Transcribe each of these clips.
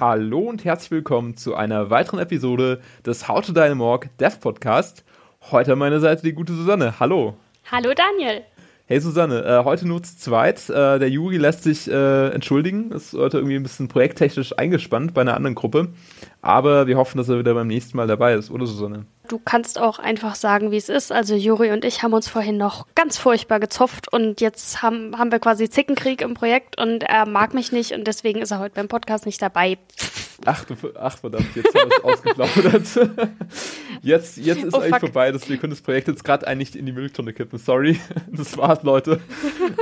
Hallo und herzlich willkommen zu einer weiteren Episode des How to Dynamorg Dev Podcast. Heute an meiner Seite die gute Susanne. Hallo. Hallo Daniel. Hey Susanne, äh, heute nur zu zweit. Äh, der Juri lässt sich äh, entschuldigen, ist heute irgendwie ein bisschen projekttechnisch eingespannt bei einer anderen Gruppe. Aber wir hoffen, dass er wieder beim nächsten Mal dabei ist, oder Susanne? Du kannst auch einfach sagen, wie es ist. Also Juri und ich haben uns vorhin noch ganz furchtbar gezopft und jetzt haben, haben wir quasi Zickenkrieg im Projekt und er mag mich nicht und deswegen ist er heute beim Podcast nicht dabei. Ach, ach verdammt, jetzt haben wir es ausgeplaudert. Jetzt, jetzt ist oh, eigentlich fuck. vorbei. Das, wir können das Projekt jetzt gerade eigentlich in die Mülltonne kippen. Sorry, das war's, Leute.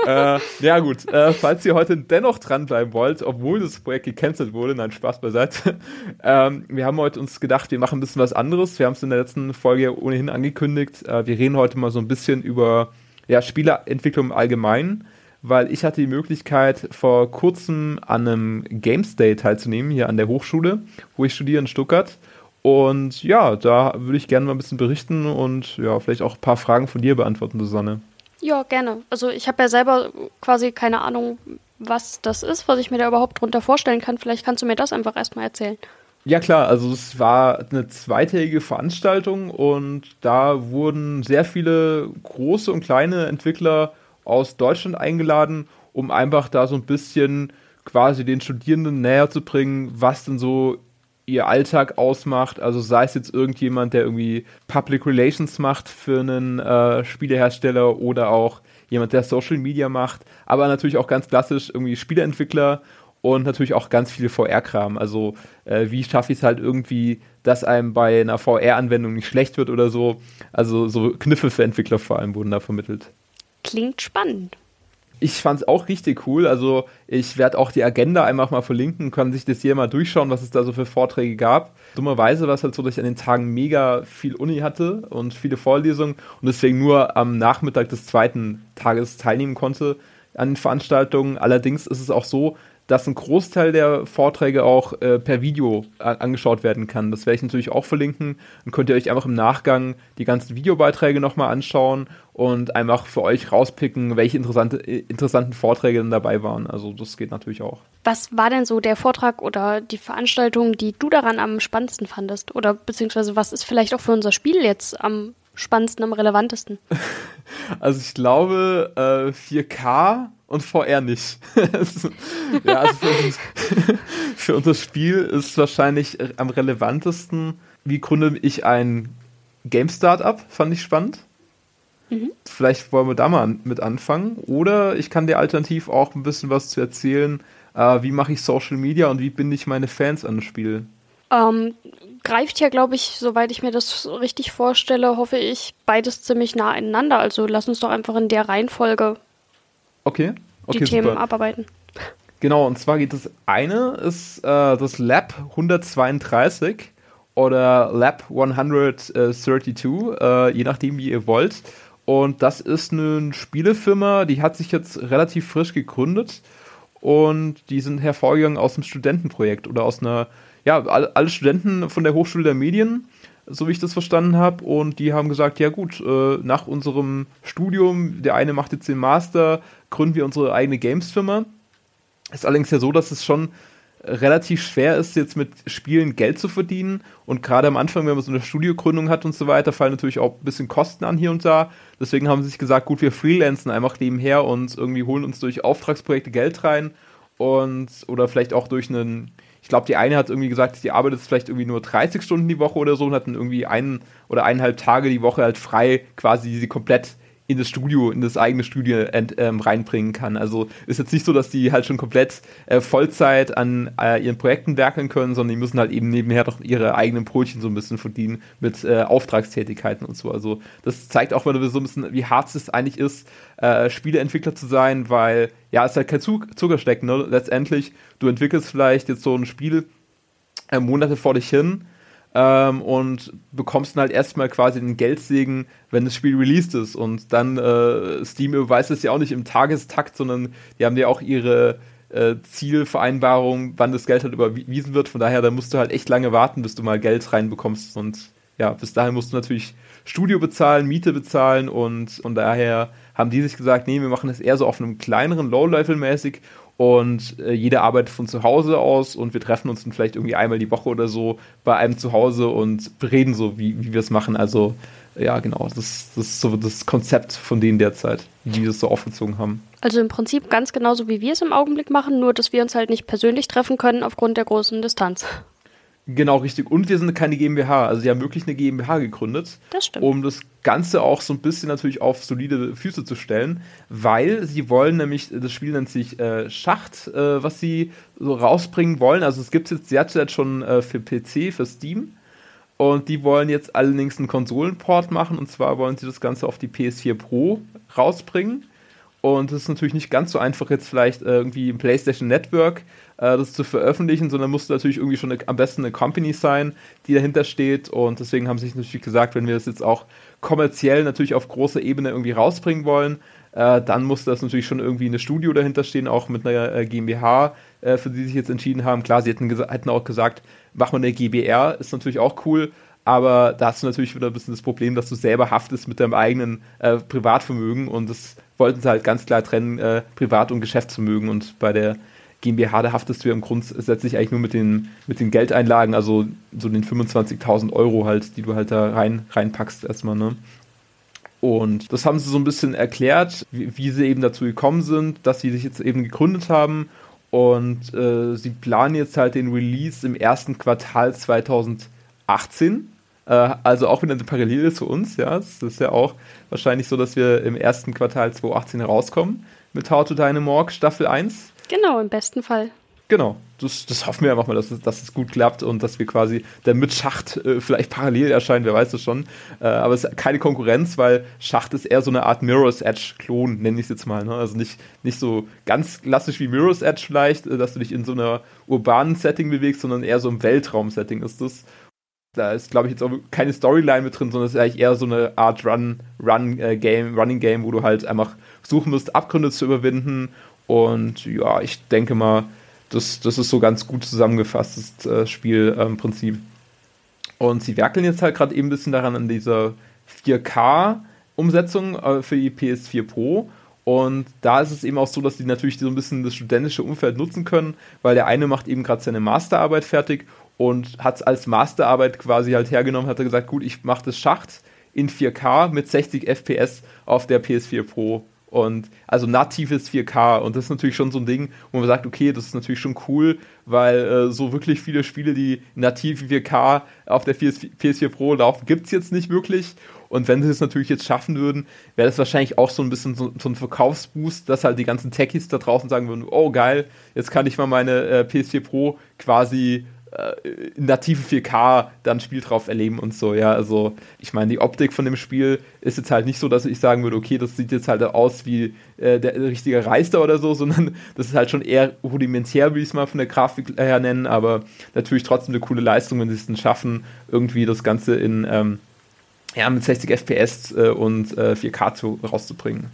äh, ja gut, äh, falls ihr heute dennoch dranbleiben wollt, obwohl das Projekt gecancelt wurde, nein, Spaß beiseite. Ähm, wir haben heute uns gedacht, wir machen ein bisschen was anderes. Wir haben es in der letzten Folge ohnehin angekündigt. Äh, wir reden heute mal so ein bisschen über ja, Spieleentwicklung im Allgemeinen weil ich hatte die Möglichkeit, vor kurzem an einem Games Day teilzunehmen, hier an der Hochschule, wo ich studiere in Stuttgart. Und ja, da würde ich gerne mal ein bisschen berichten und ja, vielleicht auch ein paar Fragen von dir beantworten, Susanne. Ja, gerne. Also ich habe ja selber quasi keine Ahnung, was das ist, was ich mir da überhaupt drunter vorstellen kann. Vielleicht kannst du mir das einfach erstmal erzählen. Ja klar, also es war eine zweitägige Veranstaltung und da wurden sehr viele große und kleine Entwickler aus Deutschland eingeladen, um einfach da so ein bisschen quasi den Studierenden näher zu bringen, was denn so ihr Alltag ausmacht. Also sei es jetzt irgendjemand, der irgendwie Public Relations macht für einen äh, Spielehersteller oder auch jemand, der Social Media macht, aber natürlich auch ganz klassisch irgendwie Spieleentwickler und natürlich auch ganz viel VR-Kram. Also äh, wie schaffe ich es halt irgendwie, dass einem bei einer VR-Anwendung nicht schlecht wird oder so. Also so Kniffe für Entwickler vor allem wurden da vermittelt. Klingt spannend. Ich fand es auch richtig cool. Also ich werde auch die Agenda einfach mal verlinken, kann sich das hier mal durchschauen, was es da so für Vorträge gab. Dummerweise war es halt so, dass ich an den Tagen mega viel Uni hatte und viele Vorlesungen und deswegen nur am Nachmittag des zweiten Tages teilnehmen konnte an den Veranstaltungen. Allerdings ist es auch so, dass ein Großteil der Vorträge auch äh, per Video angeschaut werden kann. Das werde ich natürlich auch verlinken. Dann könnt ihr euch einfach im Nachgang die ganzen Videobeiträge nochmal anschauen und einfach für euch rauspicken, welche interessante, äh, interessanten Vorträge denn dabei waren. Also das geht natürlich auch. Was war denn so der Vortrag oder die Veranstaltung, die du daran am spannendsten fandest? Oder beziehungsweise was ist vielleicht auch für unser Spiel jetzt am spannendsten, am relevantesten? Also ich glaube äh, 4K und VR nicht. ja, also für, uns, für unser Spiel ist wahrscheinlich am relevantesten, wie gründe ich ein Game Startup, fand ich spannend. Mhm. Vielleicht wollen wir da mal mit anfangen. Oder ich kann dir alternativ auch ein bisschen was zu erzählen, äh, wie mache ich Social Media und wie binde ich meine Fans an das Spiel. Ähm, greift ja, glaube ich, soweit ich mir das richtig vorstelle, hoffe ich, beides ziemlich nah aneinander. Also lass uns doch einfach in der Reihenfolge okay. Okay, die Themen abarbeiten. Genau, und zwar geht das eine ist äh, das Lab 132 oder Lab 132, äh, je nachdem, wie ihr wollt. Und das ist eine Spielefirma, die hat sich jetzt relativ frisch gegründet und die sind hervorgegangen aus einem Studentenprojekt oder aus einer, ja, alle Studenten von der Hochschule der Medien, so wie ich das verstanden habe. Und die haben gesagt, ja gut, äh, nach unserem Studium, der eine macht jetzt den Master, gründen wir unsere eigene Games-Firma. Ist allerdings ja so, dass es schon relativ schwer ist, jetzt mit Spielen Geld zu verdienen. Und gerade am Anfang, wenn man so eine Studiogründung hat und so weiter, fallen natürlich auch ein bisschen Kosten an hier und da. Deswegen haben sie sich gesagt, gut, wir freelancen einfach nebenher und irgendwie holen uns durch Auftragsprojekte Geld rein. Und, oder vielleicht auch durch einen, ich glaube, die eine hat irgendwie gesagt, die arbeitet vielleicht irgendwie nur 30 Stunden die Woche oder so und hat dann irgendwie einen oder eineinhalb Tage die Woche halt frei, quasi, die sie komplett in das Studio, in das eigene Studio ähm, reinbringen kann. Also ist jetzt nicht so, dass die halt schon komplett äh, Vollzeit an äh, ihren Projekten werkeln können, sondern die müssen halt eben nebenher doch ihre eigenen Brötchen so ein bisschen verdienen mit äh, Auftragstätigkeiten und so. Also das zeigt auch mal so ein bisschen, wie hart es eigentlich ist, äh, Spieleentwickler zu sein, weil ja, es ist halt kein Zug Zuckerstecken. Ne? Letztendlich, du entwickelst vielleicht jetzt so ein Spiel äh, Monate vor dich hin ähm, und bekommst dann halt erstmal quasi den Geldsegen, wenn das Spiel released ist. Und dann äh, Steam überweist es ja auch nicht im Tagestakt, sondern die haben ja auch ihre äh, Zielvereinbarung, wann das Geld halt überwiesen wird. Von daher, da musst du halt echt lange warten, bis du mal Geld reinbekommst. Und ja, bis dahin musst du natürlich Studio bezahlen, Miete bezahlen und von daher haben die sich gesagt, nee, wir machen das eher so auf einem kleineren Low-Level-mäßig und äh, jeder arbeitet von zu Hause aus und wir treffen uns dann vielleicht irgendwie einmal die Woche oder so bei einem zu Hause und reden so, wie, wie wir es machen. Also ja, genau, das, das ist so das Konzept von denen derzeit, wie wir es so aufgezogen haben. Also im Prinzip ganz genauso, wie wir es im Augenblick machen, nur dass wir uns halt nicht persönlich treffen können aufgrund der großen Distanz. Genau, richtig. Und wir sind keine GmbH. Also sie haben wirklich eine GmbH gegründet. Das stimmt. Um das Ganze auch so ein bisschen natürlich auf solide Füße zu stellen, weil sie wollen nämlich, das Spiel nennt sich äh, Schacht, äh, was sie so rausbringen wollen. Also es gibt es jetzt derzeit schon äh, für PC, für Steam. Und die wollen jetzt allerdings einen Konsolenport machen. Und zwar wollen sie das Ganze auf die PS4 Pro rausbringen. Und es ist natürlich nicht ganz so einfach, jetzt vielleicht äh, irgendwie im PlayStation Network äh, das zu veröffentlichen, sondern muss natürlich irgendwie schon eine, am besten eine Company sein, die dahinter steht. Und deswegen haben sie sich natürlich gesagt, wenn wir das jetzt auch kommerziell natürlich auf großer Ebene irgendwie rausbringen wollen, äh, dann muss das natürlich schon irgendwie eine Studio dahinter stehen, auch mit einer äh, GmbH, äh, für die sie sich jetzt entschieden haben. Klar, sie hätten, hätten auch gesagt, mach mal eine GBR, ist natürlich auch cool. Aber da hast du natürlich wieder ein bisschen das Problem, dass du selber haftest mit deinem eigenen äh, Privatvermögen und das wollten sie halt ganz klar trennen, äh, Privat- und Geschäftsvermögen. Und bei der GmbH, da haftest du ja im grundsätzlich eigentlich nur mit den, mit den Geldeinlagen, also so den 25.000 Euro halt, die du halt da rein, reinpackst erstmal, ne? Und das haben sie so ein bisschen erklärt, wie, wie, sie eben dazu gekommen sind, dass sie sich jetzt eben gegründet haben. Und äh, sie planen jetzt halt den Release im ersten Quartal 2018. Äh, also auch wieder eine Parallele zu uns, ja. Es ist ja auch wahrscheinlich so, dass wir im ersten Quartal 2018 rauskommen mit How to Dynamorg Staffel 1. Genau, im besten Fall. Genau, das, das hoffen wir einfach mal, dass es, dass es gut klappt und dass wir quasi der mit Schacht äh, vielleicht parallel erscheinen, wer weiß es schon. Äh, aber es ist keine Konkurrenz, weil Schacht ist eher so eine Art Mirror's Edge-Klon, nenne ich es jetzt mal. Ne? Also nicht, nicht so ganz klassisch wie Mirror's Edge vielleicht, äh, dass du dich in so einer urbanen Setting bewegst, sondern eher so im Weltraum-Setting ist das. Da ist, glaube ich, jetzt auch keine Storyline mit drin, sondern es ist eigentlich eher so eine Art Run, Run äh, Game, Running Game, wo du halt einfach suchen musst, Abgründe zu überwinden und ja, ich denke mal, das, das ist so ganz gut zusammengefasst, das äh, Spielprinzip. Ähm, und sie werkeln jetzt halt gerade eben ein bisschen daran an dieser 4K-Umsetzung äh, für die PS4 Pro. Und da ist es eben auch so, dass die natürlich so ein bisschen das studentische Umfeld nutzen können, weil der eine macht eben gerade seine Masterarbeit fertig und hat es als Masterarbeit quasi halt hergenommen, hat er gesagt, gut, ich mache das Schacht in 4K mit 60 FPS auf der PS4 Pro und also natives 4K. Und das ist natürlich schon so ein Ding, wo man sagt, okay, das ist natürlich schon cool, weil äh, so wirklich viele Spiele, die nativ 4K auf der PS, PS4 Pro laufen, gibt es jetzt nicht wirklich. Und wenn sie es natürlich jetzt schaffen würden, wäre das wahrscheinlich auch so ein bisschen so, so, ein Verkaufsboost, dass halt die ganzen Techies da draußen sagen würden, oh geil, jetzt kann ich mal meine äh, PS4 Pro quasi äh, native 4K dann Spiel drauf erleben und so, ja. Also, ich meine, die Optik von dem Spiel ist jetzt halt nicht so, dass ich sagen würde, okay, das sieht jetzt halt aus wie äh, der, richtige Reister oder so, sondern das ist halt schon eher rudimentär, wie ich es mal von der Grafik her nennen, aber natürlich trotzdem eine coole Leistung, wenn sie es dann schaffen, irgendwie das Ganze in, ähm, ja, mit 60 FPS äh, und äh, 4K zu, rauszubringen.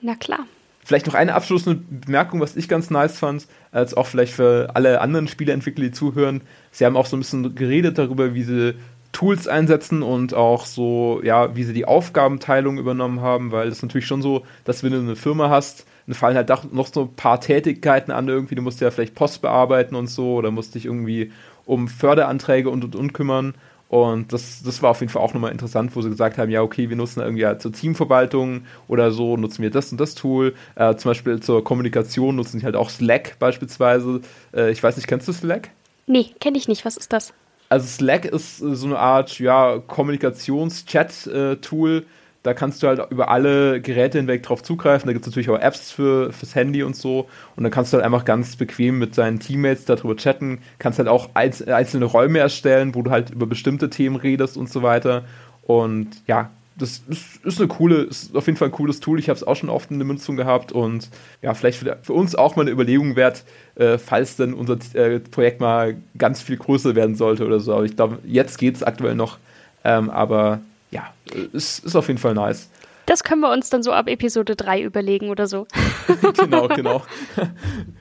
Na klar. Vielleicht noch eine abschließende Bemerkung, was ich ganz nice fand, als auch vielleicht für alle anderen Spieleentwickler, die zuhören. Sie haben auch so ein bisschen geredet darüber, wie sie Tools einsetzen und auch so, ja, wie sie die Aufgabenteilung übernommen haben, weil es natürlich schon so, dass wenn du eine Firma hast, dann fallen halt noch so ein paar Tätigkeiten an irgendwie. Du musst ja vielleicht Post bearbeiten und so oder musst dich irgendwie um Förderanträge und und und kümmern. Und das, das war auf jeden Fall auch nochmal interessant, wo sie gesagt haben, ja, okay, wir nutzen irgendwie halt zur Teamverwaltung oder so, nutzen wir das und das Tool. Äh, zum Beispiel zur Kommunikation nutzen sie halt auch Slack beispielsweise. Äh, ich weiß nicht, kennst du Slack? Nee, kenne ich nicht. Was ist das? Also Slack ist so eine Art ja, Kommunikations-Chat-Tool, äh, da kannst du halt über alle Geräte hinweg drauf zugreifen. Da gibt es natürlich auch Apps für, fürs Handy und so. Und dann kannst du halt einfach ganz bequem mit deinen Teammates darüber chatten. Kannst halt auch einzelne Räume erstellen, wo du halt über bestimmte Themen redest und so weiter. Und ja, das ist, ist eine coole, ist auf jeden Fall ein cooles Tool. Ich habe es auch schon oft in der Nutzung gehabt und ja, vielleicht für, für uns auch mal eine Überlegung wert, äh, falls dann unser äh, Projekt mal ganz viel größer werden sollte oder so. Aber ich glaube, jetzt geht es aktuell noch. Ähm, aber ja, ist, ist auf jeden Fall nice. Das können wir uns dann so ab Episode 3 überlegen oder so. genau, genau.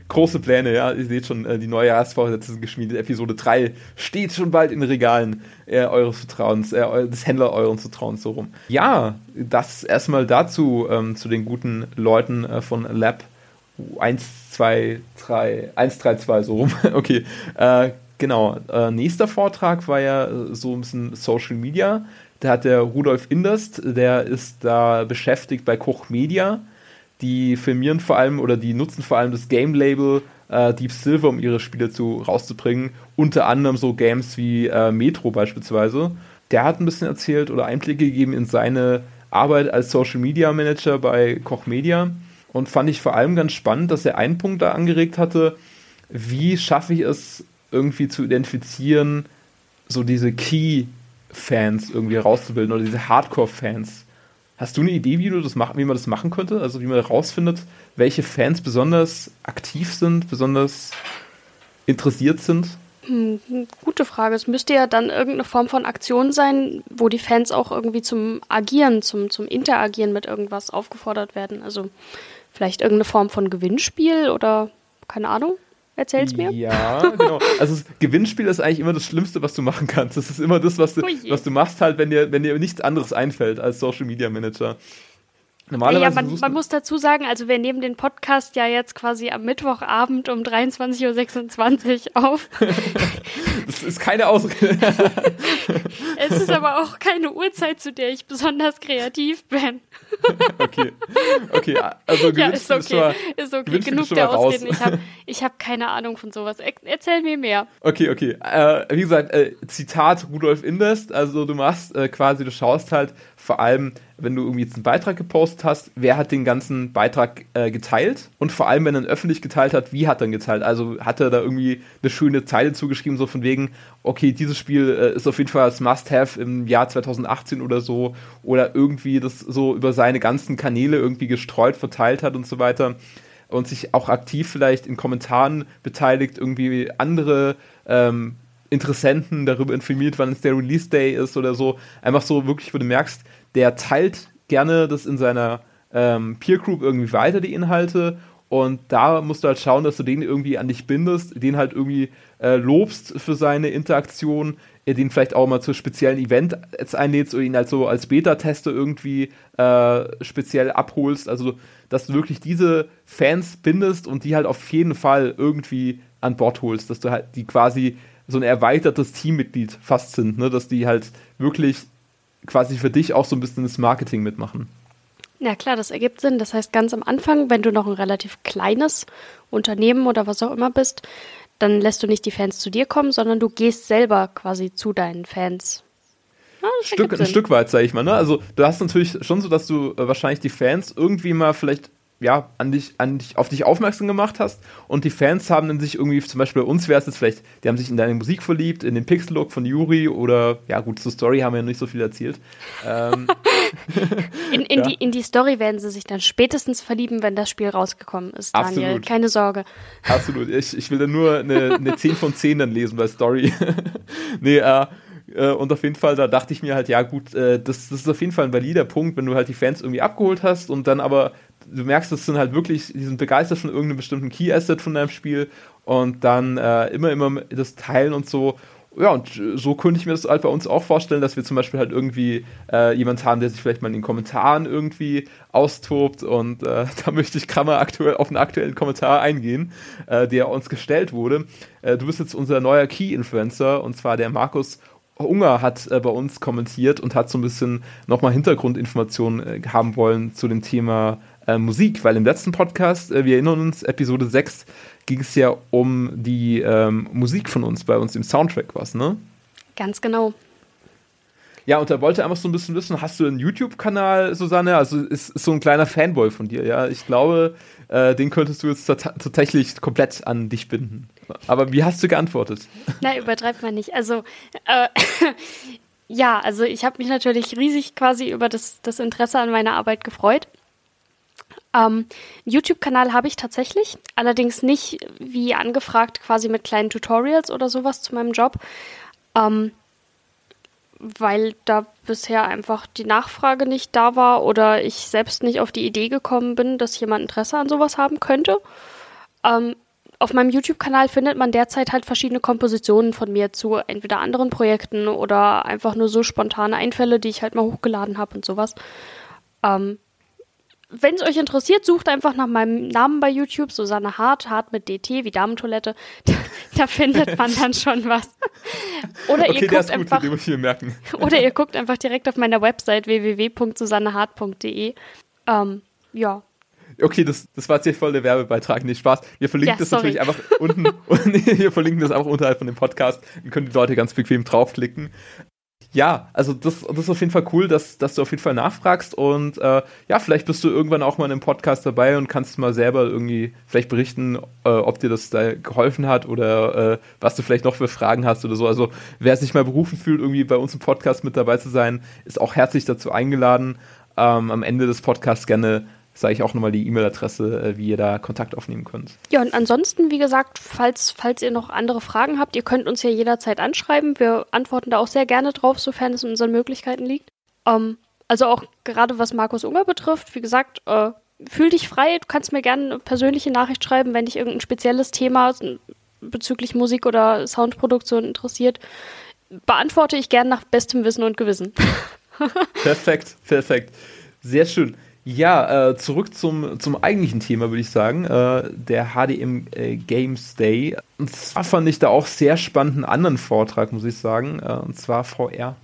große Pläne, ja. Ihr seht schon, äh, die neue Jahresvorsätze sind geschmiedet. Episode 3 steht schon bald in den Regalen äh, eures Vertrauens, äh, des Händler euren Vertrauens so rum. Ja, das erstmal dazu, ähm, zu den guten Leuten äh, von Lab 1, 2, 3, 1, 3, 2, so rum. okay. Äh, genau. Äh, nächster Vortrag war ja so ein bisschen Social Media. Da hat der Rudolf Inderst, der ist da beschäftigt bei Koch Media die filmieren vor allem oder die nutzen vor allem das Game-Label äh, Deep Silver, um ihre Spiele zu, rauszubringen. Unter anderem so Games wie äh, Metro beispielsweise. Der hat ein bisschen erzählt oder Einblicke gegeben in seine Arbeit als Social Media Manager bei Koch Media. Und fand ich vor allem ganz spannend, dass er einen Punkt da angeregt hatte, wie schaffe ich es irgendwie zu identifizieren, so diese Key-Fans irgendwie rauszubilden oder diese Hardcore-Fans Hast du eine Idee, wie, du das mach, wie man das machen könnte? Also wie man herausfindet, welche Fans besonders aktiv sind, besonders interessiert sind? Hm, gute Frage. Es müsste ja dann irgendeine Form von Aktion sein, wo die Fans auch irgendwie zum Agieren, zum, zum Interagieren mit irgendwas aufgefordert werden. Also vielleicht irgendeine Form von Gewinnspiel oder keine Ahnung. Erzähl's mir. Ja, genau. Also Gewinnspiel ist eigentlich immer das Schlimmste, was du machen kannst. Das ist immer das, was du, was du machst, halt, wenn dir, wenn dir nichts anderes einfällt als Social Media Manager. Normalerweise ja, man, man, muss dazu sagen, also wir nehmen den Podcast ja jetzt quasi am Mittwochabend um 23.26 Uhr auf. das ist keine Ausrede. es ist aber auch keine Uhrzeit, zu der ich besonders kreativ bin. okay. Okay, also ja, ist okay. Mal, ist okay. Genug der Ausreden. Ich habe ich hab keine Ahnung von sowas. Erzähl mir mehr. Okay, okay. Äh, wie gesagt, äh, Zitat Rudolf Invest. Also du machst äh, quasi, du schaust halt vor allem wenn du irgendwie jetzt einen Beitrag gepostet hast, wer hat den ganzen Beitrag äh, geteilt und vor allem, wenn er ihn öffentlich geteilt hat, wie hat er ihn geteilt? Also hat er da irgendwie eine schöne Zeile zugeschrieben, so von wegen, okay, dieses Spiel äh, ist auf jeden Fall das Must-Have im Jahr 2018 oder so oder irgendwie das so über seine ganzen Kanäle irgendwie gestreut verteilt hat und so weiter und sich auch aktiv vielleicht in Kommentaren beteiligt, irgendwie andere ähm, Interessenten darüber informiert, wann es der Release Day ist oder so. Einfach so wirklich, wo du merkst, der teilt gerne das in seiner ähm, Peer Group irgendwie weiter, die Inhalte. Und da musst du halt schauen, dass du den irgendwie an dich bindest, den halt irgendwie äh, lobst für seine Interaktion, äh, den vielleicht auch mal zu speziellen Event jetzt einlädst oder ihn halt so als Beta-Tester irgendwie äh, speziell abholst. Also, dass du wirklich diese Fans bindest und die halt auf jeden Fall irgendwie an Bord holst, dass du halt die quasi so ein erweitertes Teammitglied fast sind, ne? dass die halt wirklich quasi für dich auch so ein bisschen das Marketing mitmachen. Ja klar, das ergibt Sinn. Das heißt, ganz am Anfang, wenn du noch ein relativ kleines Unternehmen oder was auch immer bist, dann lässt du nicht die Fans zu dir kommen, sondern du gehst selber quasi zu deinen Fans. Ja, Stück, ein Stück weit, sag ich mal. Ne? Also du hast natürlich schon so, dass du äh, wahrscheinlich die Fans irgendwie mal vielleicht ja, an dich, an dich, auf dich aufmerksam gemacht hast und die Fans haben dann sich irgendwie, zum Beispiel bei uns wäre es jetzt vielleicht, die haben sich in deine Musik verliebt, in den Pixel-Look von Yuri oder, ja gut, zur Story haben wir ja nicht so viel erzählt. Ähm, in, in, ja. die, in die Story werden sie sich dann spätestens verlieben, wenn das Spiel rausgekommen ist, Daniel. Absolut. Keine Sorge. Absolut. Ich, ich will dann nur eine, eine 10 von 10 dann lesen bei Story. nee, äh, äh, und auf jeden Fall, da dachte ich mir halt, ja gut, äh, das, das ist auf jeden Fall ein valider Punkt, wenn du halt die Fans irgendwie abgeholt hast und dann aber, du merkst, das sind halt wirklich, die sind begeistert von irgendeinem bestimmten Key-Asset von deinem Spiel und dann äh, immer, immer das Teilen und so. Ja, und so könnte ich mir das halt bei uns auch vorstellen, dass wir zum Beispiel halt irgendwie äh, jemand haben, der sich vielleicht mal in den Kommentaren irgendwie austobt und äh, da möchte ich Krammer aktuell auf einen aktuellen Kommentar eingehen, äh, der uns gestellt wurde. Äh, du bist jetzt unser neuer Key-Influencer und zwar der Markus Unger hat äh, bei uns kommentiert und hat so ein bisschen nochmal Hintergrundinformationen äh, haben wollen zu dem Thema äh, Musik, weil im letzten Podcast, äh, wir erinnern uns, Episode 6, ging es ja um die ähm, Musik von uns, bei uns im Soundtrack was, ne? Ganz genau. Ja, und er wollte einfach so ein bisschen wissen, hast du einen YouTube-Kanal, Susanne? Also ist, ist, so ein kleiner Fanboy von dir, ja. Ich glaube, äh, den könntest du jetzt tatsächlich komplett an dich binden. Aber wie hast du geantwortet? Na, übertreibt man nicht. Also, äh, ja, also ich habe mich natürlich riesig quasi über das, das Interesse an meiner Arbeit gefreut. Ähm, YouTube-Kanal habe ich tatsächlich, allerdings nicht wie angefragt quasi mit kleinen Tutorials oder sowas zu meinem Job. Ähm, weil da bisher einfach die Nachfrage nicht da war oder ich selbst nicht auf die Idee gekommen bin, dass jemand Interesse an sowas haben könnte. Ähm, auf meinem YouTube-Kanal findet man derzeit halt verschiedene Kompositionen von mir zu entweder anderen Projekten oder einfach nur so spontane Einfälle, die ich halt mal hochgeladen habe und sowas. Ähm, wenn es euch interessiert, sucht einfach nach meinem Namen bei YouTube, Susanne Hart, Hart mit DT, wie Damentoilette. Da, da findet man dann schon was. Oder okay, ihr guckt einfach, Oder ihr guckt einfach direkt auf meiner Website www.susannehart.de. Ähm, ja, Okay, das, das war jetzt hier voll der Werbebeitrag, nicht Spaß. Wir verlinken ja, das natürlich einfach unten, wir verlinken das einfach unterhalb von dem Podcast, dann können die Leute ganz bequem draufklicken ja, also das, das ist auf jeden Fall cool, dass, dass du auf jeden Fall nachfragst und äh, ja, vielleicht bist du irgendwann auch mal in einem Podcast dabei und kannst mal selber irgendwie vielleicht berichten, äh, ob dir das da geholfen hat oder äh, was du vielleicht noch für Fragen hast oder so. Also wer sich mal berufen fühlt, irgendwie bei uns im Podcast mit dabei zu sein, ist auch herzlich dazu eingeladen. Ähm, am Ende des Podcasts gerne sage ich auch nochmal die E-Mail-Adresse, äh, wie ihr da Kontakt aufnehmen könnt. Ja, und ansonsten, wie gesagt, falls, falls ihr noch andere Fragen habt, ihr könnt uns ja jederzeit anschreiben. Wir antworten da auch sehr gerne drauf, sofern es in unseren Möglichkeiten liegt. Ähm, also auch gerade was Markus Unger betrifft, wie gesagt, äh, fühl dich frei, du kannst mir gerne eine persönliche Nachricht schreiben, wenn dich irgendein spezielles Thema bezüglich Musik oder Soundproduktion interessiert. Beantworte ich gerne nach bestem Wissen und Gewissen. perfekt, perfekt. Sehr schön. Ja, äh, zurück zum, zum eigentlichen Thema, würde ich sagen. Äh, der HDM äh, Games Day. Und zwar fand ich da auch sehr spannenden anderen Vortrag, muss ich sagen. Äh, und zwar VR.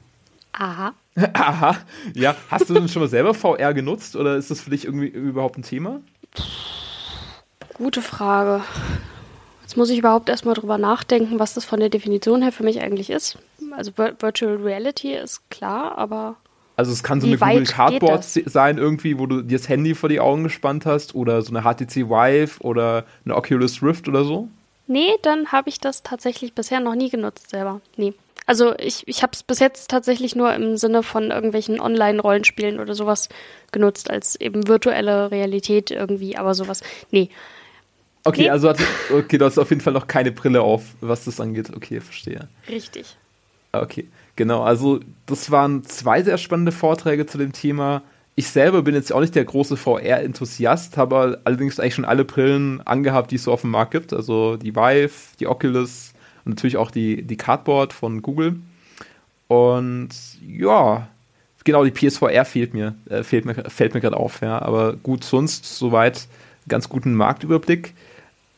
Aha. Aha. Ja, hast du denn schon mal selber VR genutzt oder ist das für dich irgendwie überhaupt ein Thema? Gute Frage. Jetzt muss ich überhaupt erstmal drüber nachdenken, was das von der Definition her für mich eigentlich ist. Also Virtual Reality ist klar, aber also es kann so Wie eine Google Cardboard sein irgendwie, wo du dir das Handy vor die Augen gespannt hast oder so eine HTC Vive oder eine Oculus Rift oder so? Nee, dann habe ich das tatsächlich bisher noch nie genutzt selber. Nee. Also ich, ich habe es bis jetzt tatsächlich nur im Sinne von irgendwelchen Online-Rollenspielen oder sowas genutzt, als eben virtuelle Realität irgendwie, aber sowas. Nee. Okay, nee. also hat, okay, du hast auf jeden Fall noch keine Brille auf, was das angeht. Okay, verstehe. Richtig. Okay. Genau, also das waren zwei sehr spannende Vorträge zu dem Thema. Ich selber bin jetzt auch nicht der große VR-Enthusiast, habe allerdings eigentlich schon alle Brillen angehabt, die es so auf dem Markt gibt. Also die Vive, die Oculus und natürlich auch die, die Cardboard von Google. Und ja, genau, die PSVR fehlt mir, äh, fehlt mir fällt mir gerade auf, ja. Aber gut, sonst soweit ganz guten Marktüberblick.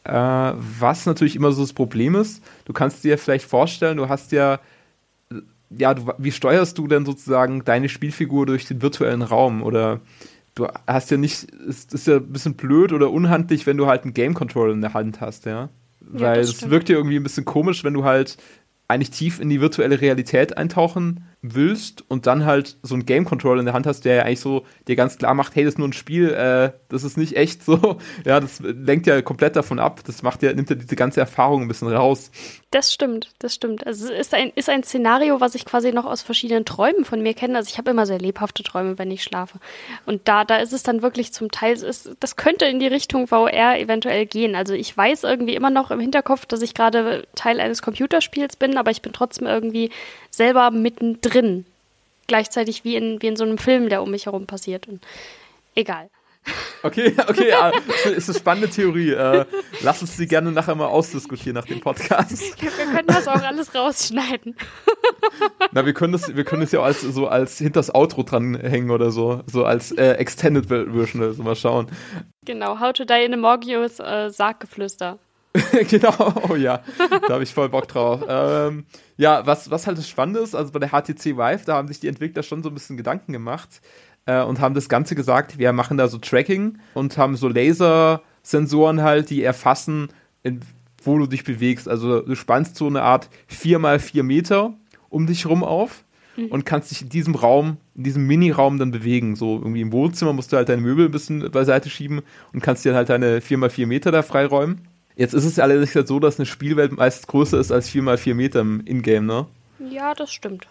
Äh, was natürlich immer so das Problem ist, du kannst dir vielleicht vorstellen, du hast ja ja, du, wie steuerst du denn sozusagen deine Spielfigur durch den virtuellen Raum? Oder du hast ja nicht, es ist ja ein bisschen blöd oder unhandlich, wenn du halt einen Game Controller in der Hand hast, ja. Weil es wirkt ja irgendwie ein bisschen komisch, wenn du halt eigentlich tief in die virtuelle Realität eintauchen willst und dann halt so einen Game Controller in der Hand hast, der ja eigentlich so dir ganz klar macht, hey, das ist nur ein Spiel, äh, das ist nicht echt so. Ja, das lenkt ja komplett davon ab. Das macht ja, nimmt ja diese ganze Erfahrung ein bisschen raus. Das stimmt, das stimmt. Also es ist ein, ist ein Szenario, was ich quasi noch aus verschiedenen Träumen von mir kenne. Also ich habe immer sehr lebhafte Träume, wenn ich schlafe. Und da, da ist es dann wirklich zum Teil, ist, das könnte in die Richtung VR eventuell gehen. Also ich weiß irgendwie immer noch im Hinterkopf, dass ich gerade Teil eines Computerspiels bin, aber ich bin trotzdem irgendwie selber mittendrin drin. Gleichzeitig wie in, wie in so einem Film, der um mich herum passiert. Und egal. Okay, okay, ist eine spannende Theorie. Äh, lass uns sie gerne nachher mal ausdiskutieren nach dem Podcast. Wir können das auch alles rausschneiden. Na, wir können das, wir können das ja als, so als hinters Outro dranhängen oder so, so als äh, Extended Version oder so, mal schauen. Genau, How to Die in a Morgios äh, Sarggeflüster. genau, oh ja, da habe ich voll Bock drauf. Ähm, ja, was, was halt das Spannende ist, also bei der HTC Vive, da haben sich die Entwickler schon so ein bisschen Gedanken gemacht äh, und haben das Ganze gesagt, wir machen da so Tracking und haben so Lasersensoren halt, die erfassen, in, wo du dich bewegst. Also du spannst so eine Art 4x4 Meter um dich rum auf mhm. und kannst dich in diesem Raum, in diesem Mini-Raum dann bewegen. So irgendwie im Wohnzimmer musst du halt deine Möbel ein bisschen beiseite schieben und kannst dir halt deine 4x4 Meter da freiräumen. Jetzt ist es ja allerdings halt so, dass eine Spielwelt meist größer ist als 4x4 Meter im Ingame, ne? Ja, das stimmt.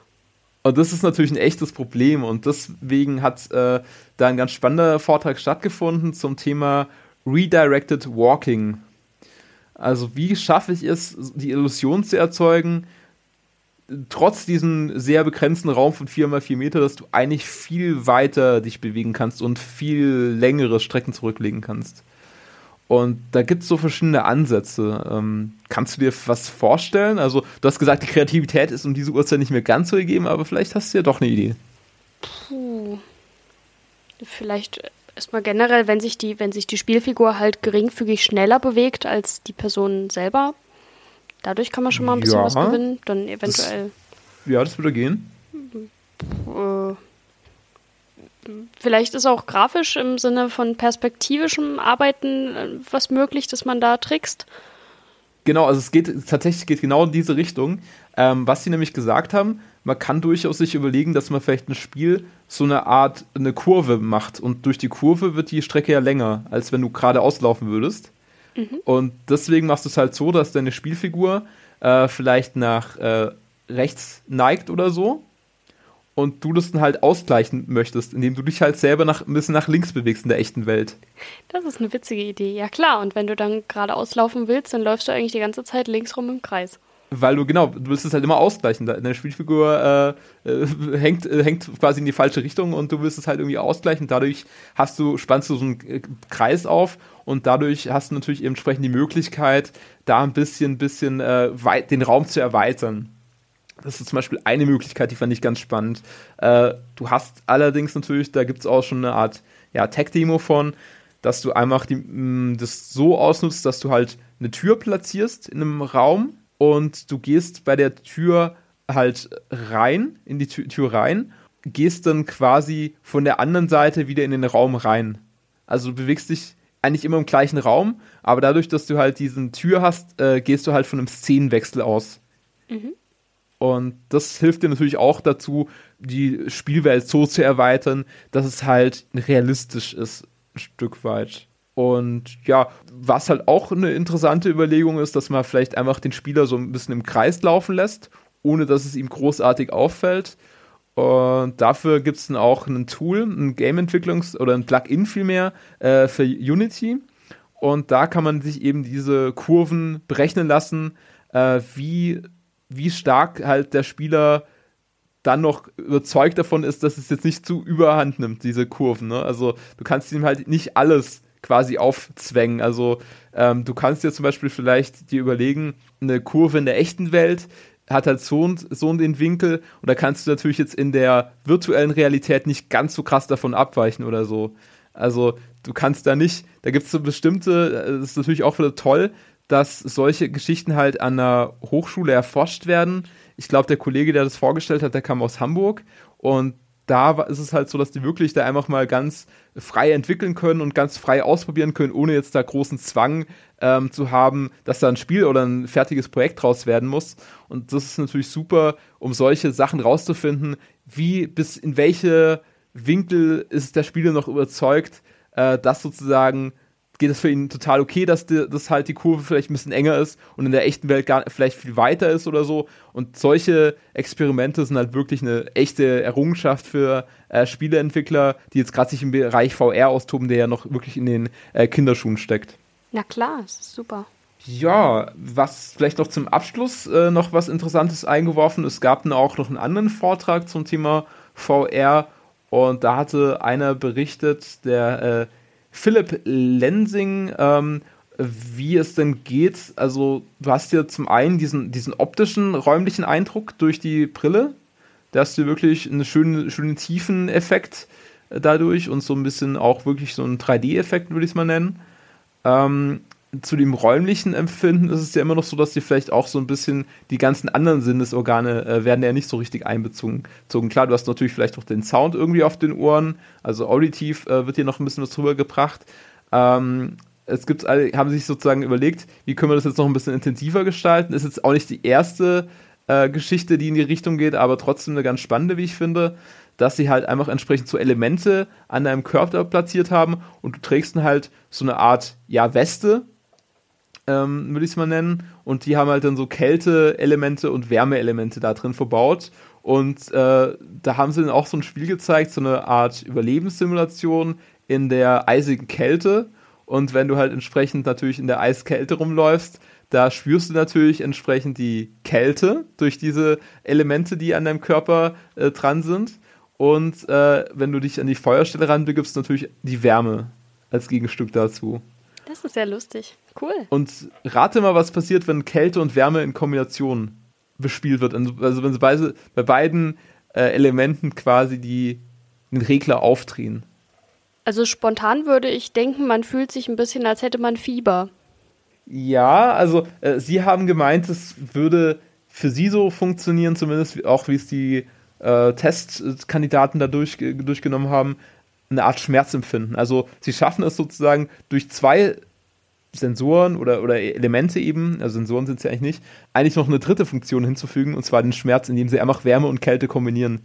Und das ist natürlich ein echtes Problem und deswegen hat äh, da ein ganz spannender Vortrag stattgefunden zum Thema Redirected Walking. Also wie schaffe ich es, die Illusion zu erzeugen, trotz diesem sehr begrenzten Raum von 4x4 Meter, dass du eigentlich viel weiter dich bewegen kannst und viel längere Strecken zurücklegen kannst. Und da gibt es so verschiedene Ansätze. Ähm, kannst du dir was vorstellen? Also, du hast gesagt, die Kreativität ist um diese Uhrzeit nicht mehr ganz so gegeben, aber vielleicht hast du ja doch eine Idee. Puh. Vielleicht erstmal generell, wenn sich die, wenn sich die Spielfigur halt geringfügig schneller bewegt als die Person selber. Dadurch kann man schon mal ein bisschen ja, was gewinnen. Dann eventuell. Das, ja, das würde gehen. Äh, vielleicht ist auch grafisch im Sinne von perspektivischem Arbeiten äh, was möglich, dass man da trickst. Genau, also es geht tatsächlich geht genau in diese Richtung. Ähm, was sie nämlich gesagt haben, man kann durchaus sich überlegen, dass man vielleicht ein Spiel so eine Art eine Kurve macht und durch die Kurve wird die Strecke ja länger, als wenn du gerade auslaufen würdest. Mhm. Und deswegen machst du es halt so, dass deine Spielfigur äh, vielleicht nach äh, rechts neigt oder so und du das dann halt ausgleichen möchtest, indem du dich halt selber nach, ein bisschen nach links bewegst in der echten Welt. Das ist eine witzige Idee, ja klar. Und wenn du dann gerade auslaufen willst, dann läufst du eigentlich die ganze Zeit links rum im Kreis. Weil du, genau, du willst es halt immer ausgleichen. Deine Spielfigur äh, äh, hängt, äh, hängt quasi in die falsche Richtung und du willst es halt irgendwie ausgleichen. Dadurch hast du, spannst du so einen äh, Kreis auf und dadurch hast du natürlich entsprechend die Möglichkeit, da ein bisschen, bisschen weit, den Raum zu erweitern. Das ist zum Beispiel eine Möglichkeit, die fand ich ganz spannend. Äh, du hast allerdings natürlich, da gibt es auch schon eine Art ja, Tech-Demo von, dass du einfach die, mh, das so ausnutzt, dass du halt eine Tür platzierst in einem Raum und du gehst bei der Tür halt rein, in die Tür, Tür rein, gehst dann quasi von der anderen Seite wieder in den Raum rein. Also du bewegst dich eigentlich immer im gleichen Raum, aber dadurch, dass du halt diesen Tür hast, äh, gehst du halt von einem Szenenwechsel aus. Mhm. Und das hilft dir natürlich auch dazu, die Spielwelt so zu erweitern, dass es halt realistisch ist, ein Stück weit. Und ja, was halt auch eine interessante Überlegung ist, dass man vielleicht einfach den Spieler so ein bisschen im Kreis laufen lässt, ohne dass es ihm großartig auffällt. Und dafür gibt es dann auch ein Tool, ein Game-Entwicklungs- oder ein Plugin vielmehr äh, für Unity. Und da kann man sich eben diese Kurven berechnen lassen, äh, wie wie stark halt der Spieler dann noch überzeugt davon ist, dass es jetzt nicht zu überhand nimmt, diese Kurven. Ne? Also du kannst ihm halt nicht alles quasi aufzwängen. Also ähm, du kannst dir zum Beispiel vielleicht dir überlegen, eine Kurve in der echten Welt hat halt so und so den Winkel und da kannst du natürlich jetzt in der virtuellen Realität nicht ganz so krass davon abweichen oder so. Also du kannst da nicht, da gibt es so bestimmte, das ist natürlich auch wieder toll, dass solche Geschichten halt an der Hochschule erforscht werden. Ich glaube, der Kollege, der das vorgestellt hat, der kam aus Hamburg und da ist es halt so, dass die wirklich da einfach mal ganz frei entwickeln können und ganz frei ausprobieren können, ohne jetzt da großen Zwang ähm, zu haben, dass da ein Spiel oder ein fertiges Projekt draus werden muss. Und das ist natürlich super, um solche Sachen rauszufinden, wie bis in welche Winkel ist der Spieler noch überzeugt, äh, dass sozusagen geht es für ihn total okay, dass, dass halt die Kurve vielleicht ein bisschen enger ist und in der echten Welt gar, vielleicht viel weiter ist oder so. Und solche Experimente sind halt wirklich eine echte Errungenschaft für äh, Spieleentwickler, die jetzt gerade sich im Bereich VR austoben, der ja noch wirklich in den äh, Kinderschuhen steckt. Na klar, das super. Ja, was vielleicht noch zum Abschluss äh, noch was Interessantes eingeworfen. Es gab dann auch noch einen anderen Vortrag zum Thema VR und da hatte einer berichtet, der äh, Philipp Lensing, ähm, wie es denn geht. Also, du hast ja zum einen diesen, diesen optischen, räumlichen Eindruck durch die Brille. Da hast du wirklich einen schönen, schönen tiefen Effekt äh, dadurch und so ein bisschen auch wirklich so einen 3D-Effekt, würde ich es mal nennen. Ähm, zu dem räumlichen Empfinden ist es ja immer noch so, dass die vielleicht auch so ein bisschen die ganzen anderen Sinnesorgane äh, werden ja nicht so richtig einbezogen. Klar, du hast natürlich vielleicht auch den Sound irgendwie auf den Ohren, also auditiv äh, wird hier noch ein bisschen was drüber gebracht. Ähm, es gibt, haben sich sozusagen überlegt, wie können wir das jetzt noch ein bisschen intensiver gestalten. Ist jetzt auch nicht die erste äh, Geschichte, die in die Richtung geht, aber trotzdem eine ganz spannende, wie ich finde, dass sie halt einfach entsprechend so Elemente an deinem Körper platziert haben und du trägst dann halt so eine Art, ja, Weste, ähm, würde ich es mal nennen. Und die haben halt dann so Kälte-Elemente und Wärmeelemente da drin verbaut. Und äh, da haben sie dann auch so ein Spiel gezeigt, so eine Art Überlebenssimulation in der eisigen Kälte. Und wenn du halt entsprechend natürlich in der Eiskälte rumläufst, da spürst du natürlich entsprechend die Kälte durch diese Elemente, die an deinem Körper äh, dran sind. Und äh, wenn du dich an die Feuerstelle ranbegibst, natürlich die Wärme als Gegenstück dazu. Das ist sehr lustig. Cool. Und rate mal, was passiert, wenn Kälte und Wärme in Kombination bespielt wird. Also wenn sie bei, bei beiden äh, Elementen quasi die, den Regler aufdrehen. Also spontan würde ich denken, man fühlt sich ein bisschen, als hätte man Fieber. Ja, also äh, Sie haben gemeint, es würde für Sie so funktionieren, zumindest auch wie es die äh, Testkandidaten da durch, durchgenommen haben, eine Art Schmerzempfinden. Also Sie schaffen es sozusagen durch zwei Sensoren oder, oder Elemente eben, also Sensoren sind es ja eigentlich nicht, eigentlich noch eine dritte Funktion hinzufügen, und zwar den Schmerz, indem sie einfach Wärme und Kälte kombinieren.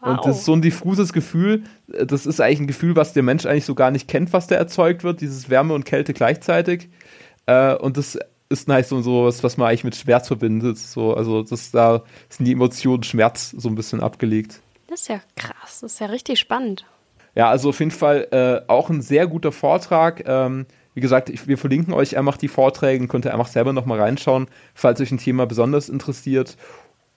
Wow. Und das ist so ein diffuses Gefühl. Das ist eigentlich ein Gefühl, was der Mensch eigentlich so gar nicht kennt, was da erzeugt wird, dieses Wärme und Kälte gleichzeitig. Äh, und das ist nice und so was, was man eigentlich mit Schmerz verbindet. So, also das da sind die Emotionen Schmerz so ein bisschen abgelegt. Das ist ja krass, das ist ja richtig spannend. Ja, also auf jeden Fall äh, auch ein sehr guter Vortrag. Ähm, wie gesagt, ich, wir verlinken euch einfach die Vorträge und könnt ihr einfach selber nochmal reinschauen, falls euch ein Thema besonders interessiert.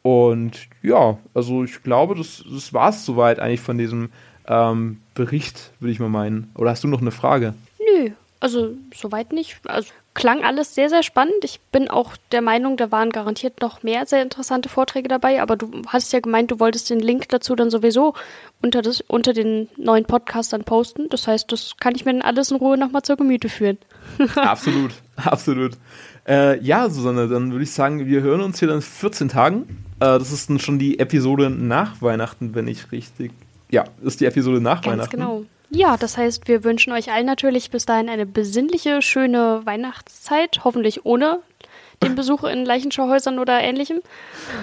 Und ja, also ich glaube, das, das war es soweit eigentlich von diesem ähm, Bericht, würde ich mal meinen. Oder hast du noch eine Frage? Nö, also soweit nicht. Also klang alles sehr, sehr spannend. Ich bin auch der Meinung, da waren garantiert noch mehr sehr interessante Vorträge dabei, aber du hast ja gemeint, du wolltest den Link dazu dann sowieso unter, das, unter den neuen Podcast dann posten. Das heißt, das kann ich mir dann alles in Ruhe nochmal zur Gemüte führen. absolut, absolut. Äh, ja, Susanne, dann würde ich sagen, wir hören uns hier dann in 14 Tagen. Äh, das ist dann schon die Episode nach Weihnachten, wenn ich richtig. Ja, ist die Episode nach Ganz Weihnachten. Genau. Ja, das heißt, wir wünschen euch allen natürlich bis dahin eine besinnliche, schöne Weihnachtszeit, hoffentlich ohne den Besuch in Leichenschauhäusern oder ähnlichem.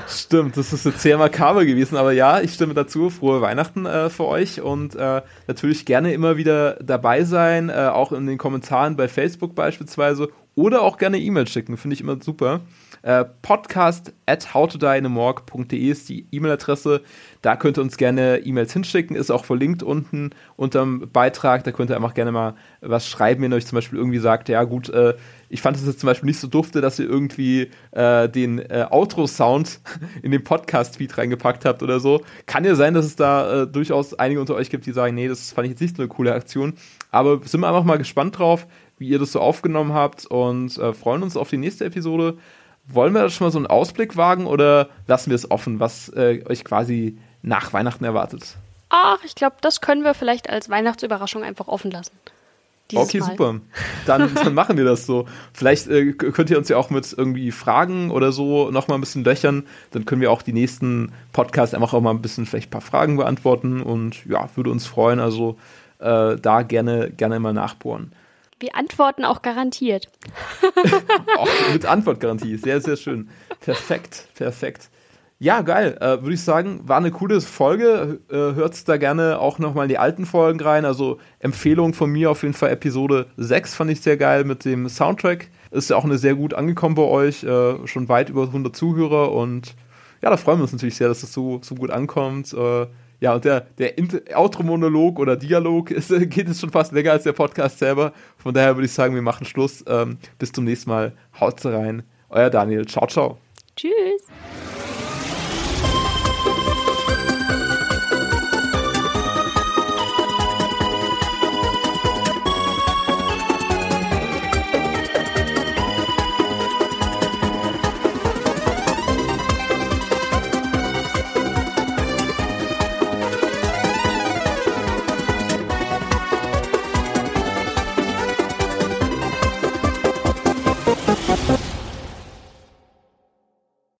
Stimmt, das ist jetzt sehr makaber gewesen, aber ja, ich stimme dazu. Frohe Weihnachten äh, für euch und äh, natürlich gerne immer wieder dabei sein, äh, auch in den Kommentaren bei Facebook beispielsweise oder auch gerne E-Mail schicken, finde ich immer super. Äh, podcast at howtodynamorg.de ist die E-Mail-Adresse. Da könnt ihr uns gerne E-Mails hinschicken, ist auch verlinkt unten unterm Beitrag. Da könnt ihr einfach gerne mal was schreiben, wenn ihr euch zum Beispiel irgendwie sagt, ja gut, äh, ich fand es jetzt zum Beispiel nicht so dufte, dass ihr irgendwie äh, den äh, Outro-Sound in den Podcast-Feed reingepackt habt oder so. Kann ja sein, dass es da äh, durchaus einige unter euch gibt, die sagen, nee, das fand ich jetzt nicht so eine coole Aktion. Aber sind wir einfach mal gespannt drauf, wie ihr das so aufgenommen habt und äh, freuen uns auf die nächste Episode. Wollen wir schon mal so einen Ausblick wagen oder lassen wir es offen, was äh, euch quasi nach Weihnachten erwartet? Ach, ich glaube, das können wir vielleicht als Weihnachtsüberraschung einfach offen lassen. okay, Mal. super. Dann, dann, machen wir das so. Vielleicht äh, könnt ihr uns ja auch mit irgendwie Fragen oder so nochmal ein bisschen löchern. Dann können wir auch die nächsten Podcasts einfach auch mal ein bisschen vielleicht ein paar Fragen beantworten und ja, würde uns freuen. Also äh, da gerne, gerne mal nachbohren. Wir antworten auch garantiert. auch mit Antwortgarantie. Sehr, sehr schön. Perfekt, perfekt. Ja, geil. Äh, Würde ich sagen, war eine coole Folge. Äh, Hört da gerne auch nochmal in die alten Folgen rein. Also Empfehlung von mir auf jeden Fall Episode 6 fand ich sehr geil mit dem Soundtrack. Ist ja auch eine sehr gut angekommen bei euch. Äh, schon weit über 100 Zuhörer und ja, da freuen wir uns natürlich sehr, dass es das so, so gut ankommt. Äh, ja, und der, der Outro-Monolog oder Dialog ist, geht jetzt schon fast länger als der Podcast selber. Von daher würde ich sagen, wir machen Schluss. Ähm, bis zum nächsten Mal. Haut rein. Euer Daniel. Ciao, ciao. Tschüss.